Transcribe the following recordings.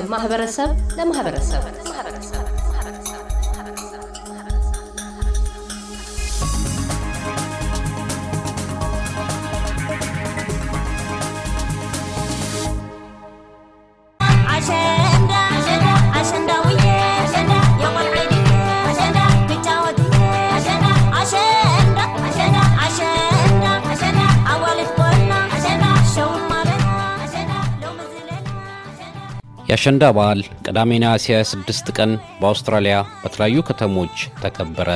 ከማህበረሰብ ለማህበረሰብ የአሸንዳ በዓል ቅዳሜ ነሐሴ 26 ቀን በአውስትራሊያ በተለያዩ ከተሞች ተከበረ።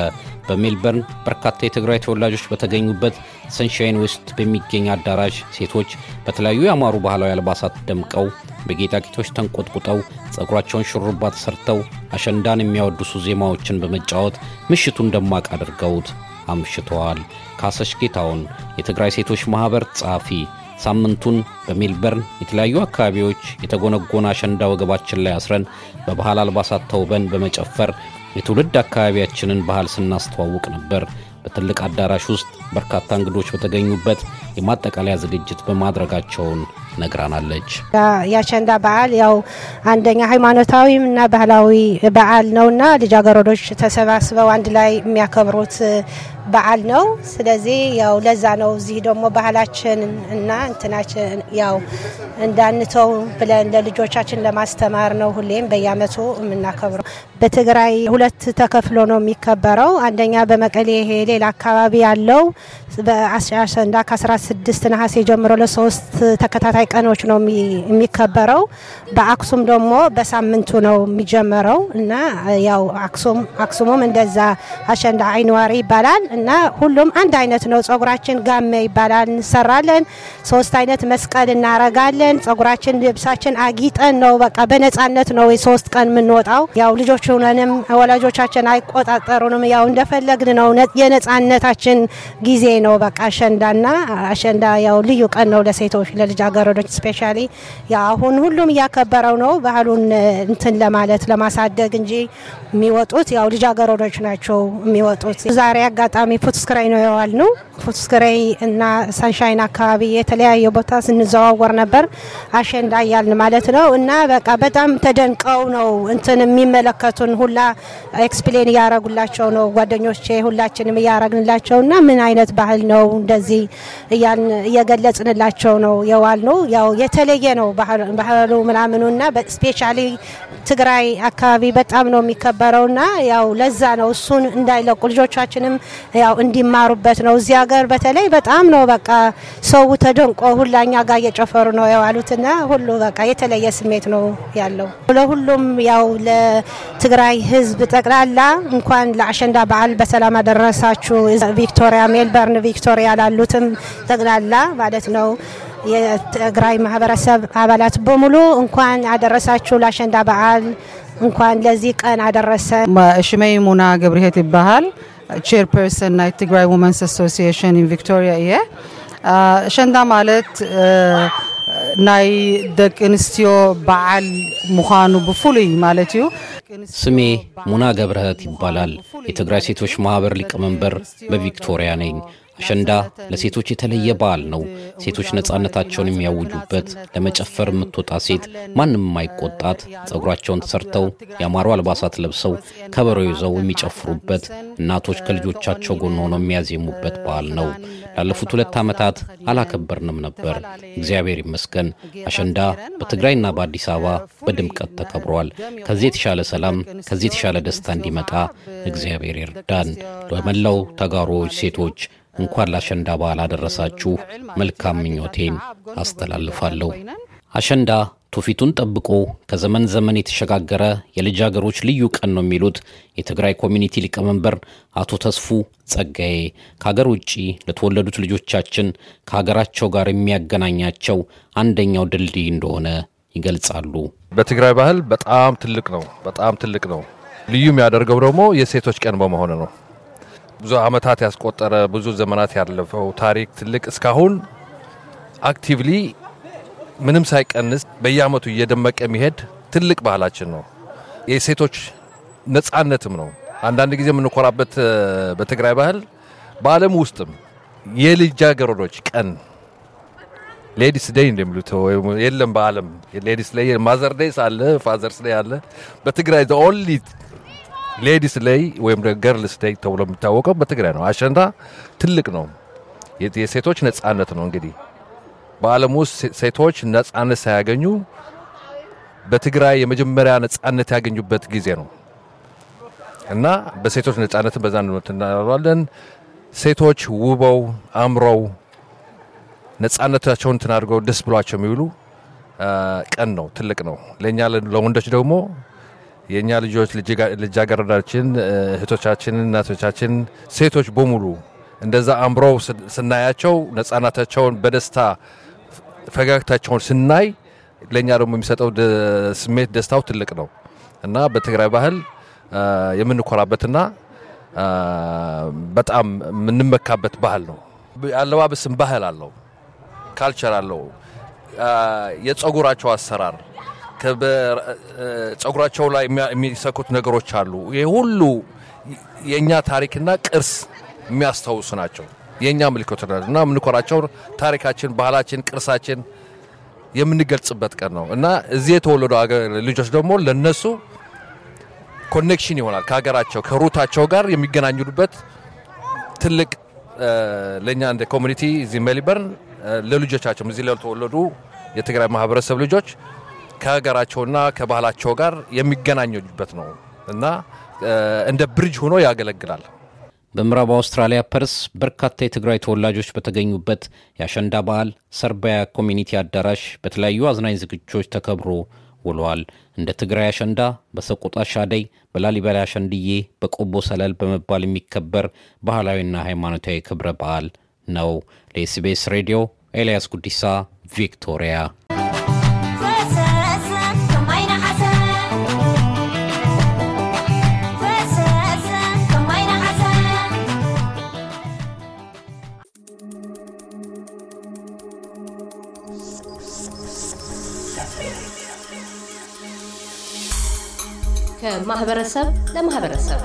በሜልበርን በርካታ የትግራይ ተወላጆች በተገኙበት ሰንሻይን ውስጥ በሚገኝ አዳራሽ ሴቶች በተለያዩ ያማሩ ባህላዊ አልባሳት ደምቀው በጌጣጌጦች ተንቆጥቁጠው ጸጉራቸውን ሹሩባ ተሰርተው አሸንዳን የሚያወድሱ ዜማዎችን በመጫወት ምሽቱን ደማቅ አድርገውት አምሽተዋል። ካሰሽ ጌታውን የትግራይ ሴቶች ማኅበር ጸሐፊ ሳምንቱን በሜልበርን የተለያዩ አካባቢዎች የተጎነጎነ አሸንዳ ወገባችን ላይ አስረን በባህል አልባሳት ተውበን በመጨፈር የትውልድ አካባቢያችንን ባህል ስናስተዋውቅ ነበር። በትልቅ አዳራሽ ውስጥ በርካታ እንግዶች በተገኙበት የማጠቃለያ ዝግጅት በማድረጋቸውን ነግራናለች። የአሸንዳ በዓል ያው አንደኛ ሃይማኖታዊም እና ባህላዊ በዓል ነውና ልጃገረዶች ተሰባስበው አንድ ላይ የሚያከብሩት በዓል ነው። ስለዚህ ያው ለዛ ነው እዚህ ደግሞ ባህላችን እና እንትናችን ያው እንዳንተው ብለን ለልጆቻችን ለማስተማር ነው ሁሌም በየአመቱ የምናከብረው። በትግራይ ሁለት ተከፍሎ ነው የሚከበረው። አንደኛ በመቀሌ ይሄ ሌላ አካባቢ ያለው በአሸንዳ ከ16 ነሐሴ ጀምሮ ለሶስት ተከታታይ ቀኖች ነው የሚከበረው። በአክሱም ደግሞ በሳምንቱ ነው የሚጀመረው እና ያው አክሱሙም እንደዛ አሸንዳ አይንዋሪ ይባላል እና ሁሉም አንድ አይነት ነው። ጸጉራችን ጋሜ ይባላል እንሰራለን። ሶስት አይነት መስቀል እናረጋለን። ጸጉራችን ልብሳችን አጊጠን ነው በቃ በነጻነት ነው የሶስት ቀን የምንወጣው። ያው ልጆች ሆነንም ወላጆቻችን አይቆጣጠሩንም። ያው እንደፈለግን ነው። የነጻነታችን ጊዜ ነው። በቃ አሸንዳና አሸንዳ ያው ልዩ ቀን ነው ለሴቶች ለልጃገረዶች ስፔሻሊ። አሁን ሁሉም እያከበረው ነው ባህሉን እንትን ለማለት ለማሳደግ እንጂ የሚወጡት ያው ልጃገረዶች ናቸው የሚወጡት። ዛሬ አጋጣሚ ፉትስክራይ ነው የዋል ነው ፉትስክራይ እና ሳንሻይን አካባቢ የተለያየ ቦታ ስንዘዋወር ነበር አሸንዳ እያልን ማለት ነው። እና በቃ በጣም ተደንቀው ነው እንትን የሚመለከቱን ሁላ explain እያረጉላቸው ነው ጓደኞቼ ሁላችንም እያረግንላቸው እና ምን አይነት ባህል ነው እንደዚህ እየገለጽንላቸው ነው የዋል ነው ያው የተለየ ነው ባህሉ ምናምኑ እና ስፔሻሊ ትግራይ አካባቢ በጣም ነው የሚከበረው እና ያው ለዛ ነው እሱን እንዳይለቁ ልጆቻችንም ያው እንዲማሩበት ነው። እዚህ ሀገር በተለይ በጣም ነው በቃ ሰው ተደንቆ ሁላኛ ጋር እየጨፈሩ ነው የዋሉትና ሁሉ በቃ የተለየ ስሜት ነው ያለው። ለሁሉም ያው ለትግራይ ሕዝብ ጠቅላላ እንኳን ለአሸንዳ በዓል በሰላም አደረሳችሁ። ቪክቶሪያ፣ ሜልበርን ቪክቶሪያ ላሉትም ጠቅላላ ማለት ነው። የትግራይ ማህበረሰብ አባላት በሙሉ እንኳን አደረሳችሁ ለአሸንዳ በዓል እንኳን ለዚህ ቀን አደረሰ። ሽመይ ሙና ገብርሄት ይበሃል chairperson ናይ ትግራይ women's association in Victoria እየ። አሸንዳ ማለት ናይ ደቂ ኣንስትዮ በዓል ምዃኑ ብፍሉይ ማለት እዩ ስሜ ሙና ገብረህት ይባላል። የትግራይ ሴቶች ማኅበር ሊቀመንበር በቪክቶሪያ ነኝ። አሸንዳ ለሴቶች የተለየ በዓል ነው። ሴቶች ነፃነታቸውን የሚያውጁበት፣ ለመጨፈር የምትወጣ ሴት ማንም የማይቆጣት፣ ጸጉራቸውን ተሰርተው ያማሩ አልባሳት ለብሰው ከበሮ ይዘው የሚጨፍሩበት፣ እናቶች ከልጆቻቸው ጎን ሆነው የሚያዜሙበት በዓል ነው። ላለፉት ሁለት ዓመታት አላከበርንም ነበር። እግዚአብሔር ይመስገን አሸንዳ በትግራይና በአዲስ አበባ በድምቀት ተከብሯል። ከዚህ የተሻለ ሰላም፣ ከዚህ የተሻለ ደስታ እንዲመጣ እግዚአብሔር ይርዳን። ለመላው ተጋሮዎች ሴቶች እንኳን ለአሸንዳ በዓል አደረሳችሁ መልካም ምኞቴን አስተላልፋለሁ። አሸንዳ ትውፊቱን ጠብቆ ከዘመን ዘመን የተሸጋገረ የልጃገረዶች ልዩ ቀን ነው የሚሉት የትግራይ community ሊቀመንበር አቶ ተስፉ ጸጋዬ ከሀገር ውጭ ለተወለዱት ልጆቻችን ከሀገራቸው ጋር የሚያገናኛቸው አንደኛው ድልድይ እንደሆነ ይገልጻሉ። በትግራይ ባህል በጣም ትልቅ ነው። በጣም ትልቅ ነው። ልዩ የሚያደርገው ደግሞ የሴቶች ቀን በመሆኑ ነው። ብዙ ዓመታት ያስቆጠረ ብዙ ዘመናት ያለፈው ታሪክ ትልቅ እስካሁን actively ምንም ሳይቀንስ በየአመቱ እየደመቀ የሚሄድ ትልቅ ባህላችን ነው። የሴቶች ነጻነትም ነው። አንዳንድ ጊዜ የምንኮራበት በትግራይ ባህል በዓለም ውስጥም የልጃገረዶች ቀን ladies day እንደሚሉት የለም በዓለም ladies mother days አለ father's day አለ። በትግራይ only ladies day ወይም girls day ተብሎ የሚታወቀው በትግራይ ነው። አሸንዳ ትልቅ ነው። የሴቶች ነጻነት ነው። እንግዲህ በዓለም ውስጥ ሴቶች ነጻነት ሳያገኙ በትግራይ የመጀመሪያ ነጻነት ያገኙበት ጊዜ ነው እና በሴቶች ነጻነትን በዛ እናደርጋለን። ሴቶች ውበው አምረው ነጻነታቸውን እንትን አድርገው ደስ ብሏቸው የሚውሉ ቀን ነው። ትልቅ ነው። ለእኛ ለወንዶች ደግሞ የእኛ ልጆች ልጃገረዳችን እህቶቻችን፣ እናቶቻችን፣ ሴቶች በሙሉ እንደዛ አምረው ስናያቸው ነጻነታቸውን በደስታ ፈገግታቸውን ስናይ ለእኛ ደግሞ የሚሰጠው ስሜት ደስታው ትልቅ ነው እና በትግራይ ባህል የምንኮራበትና በጣም የምንመካበት ባህል ነው። አለባበስም ባህል አለው፣ ካልቸር አለው። የጸጉራቸው አሰራር ጸጉራቸው ላይ የሚሰኩት ነገሮች አሉ። ይህ ሁሉ የእኛ ታሪክና ቅርስ የሚያስታውሱ ናቸው። የእኛ ምልክቶች እና የምንኮራቸው ታሪካችን፣ ባህላችን፣ ቅርሳችን የምንገልጽበት ቀን ነው እና እዚህ የተወለዱ ልጆች ደግሞ ለነሱ connection ይሆናል ከሀገራቸው ከ root ኣቸው ጋር የሚገናኙበት ትልቅ ለእኛ እንደ community እዚህ ሜልበርን ለልጆቻቸው እዚህ ለተወለዱ የትግራይ ማህበረሰብ ልጆች ከሀገራቸውና ከባህላቸው ጋር የሚገናኙበት ነው እና እንደ bridge ሆኖ ያገለግላል። በምዕራብ አውስትራሊያ ፐርስ በርካታ የትግራይ ተወላጆች በተገኙበት የአሸንዳ በዓል ሰርቢያ community አዳራሽ በተለያዩ አዝናኝ ዝግጅቶች ተከብሮ ውሏል። እንደ ትግራይ አሸንዳ፣ በሰቆጣ ሻደይ፣ በላሊበላ አሸንድዬ፣ በቆቦ ሰለል በመባል የሚከበር ባህላዊና ሃይማኖታዊ ክብረ በዓል ነው። ለኤስቢኤስ ሬዲዮ ኤልያስ ጉዲሳ ቪክቶሪያ። ከማህበረሰብ ለማህበረሰብ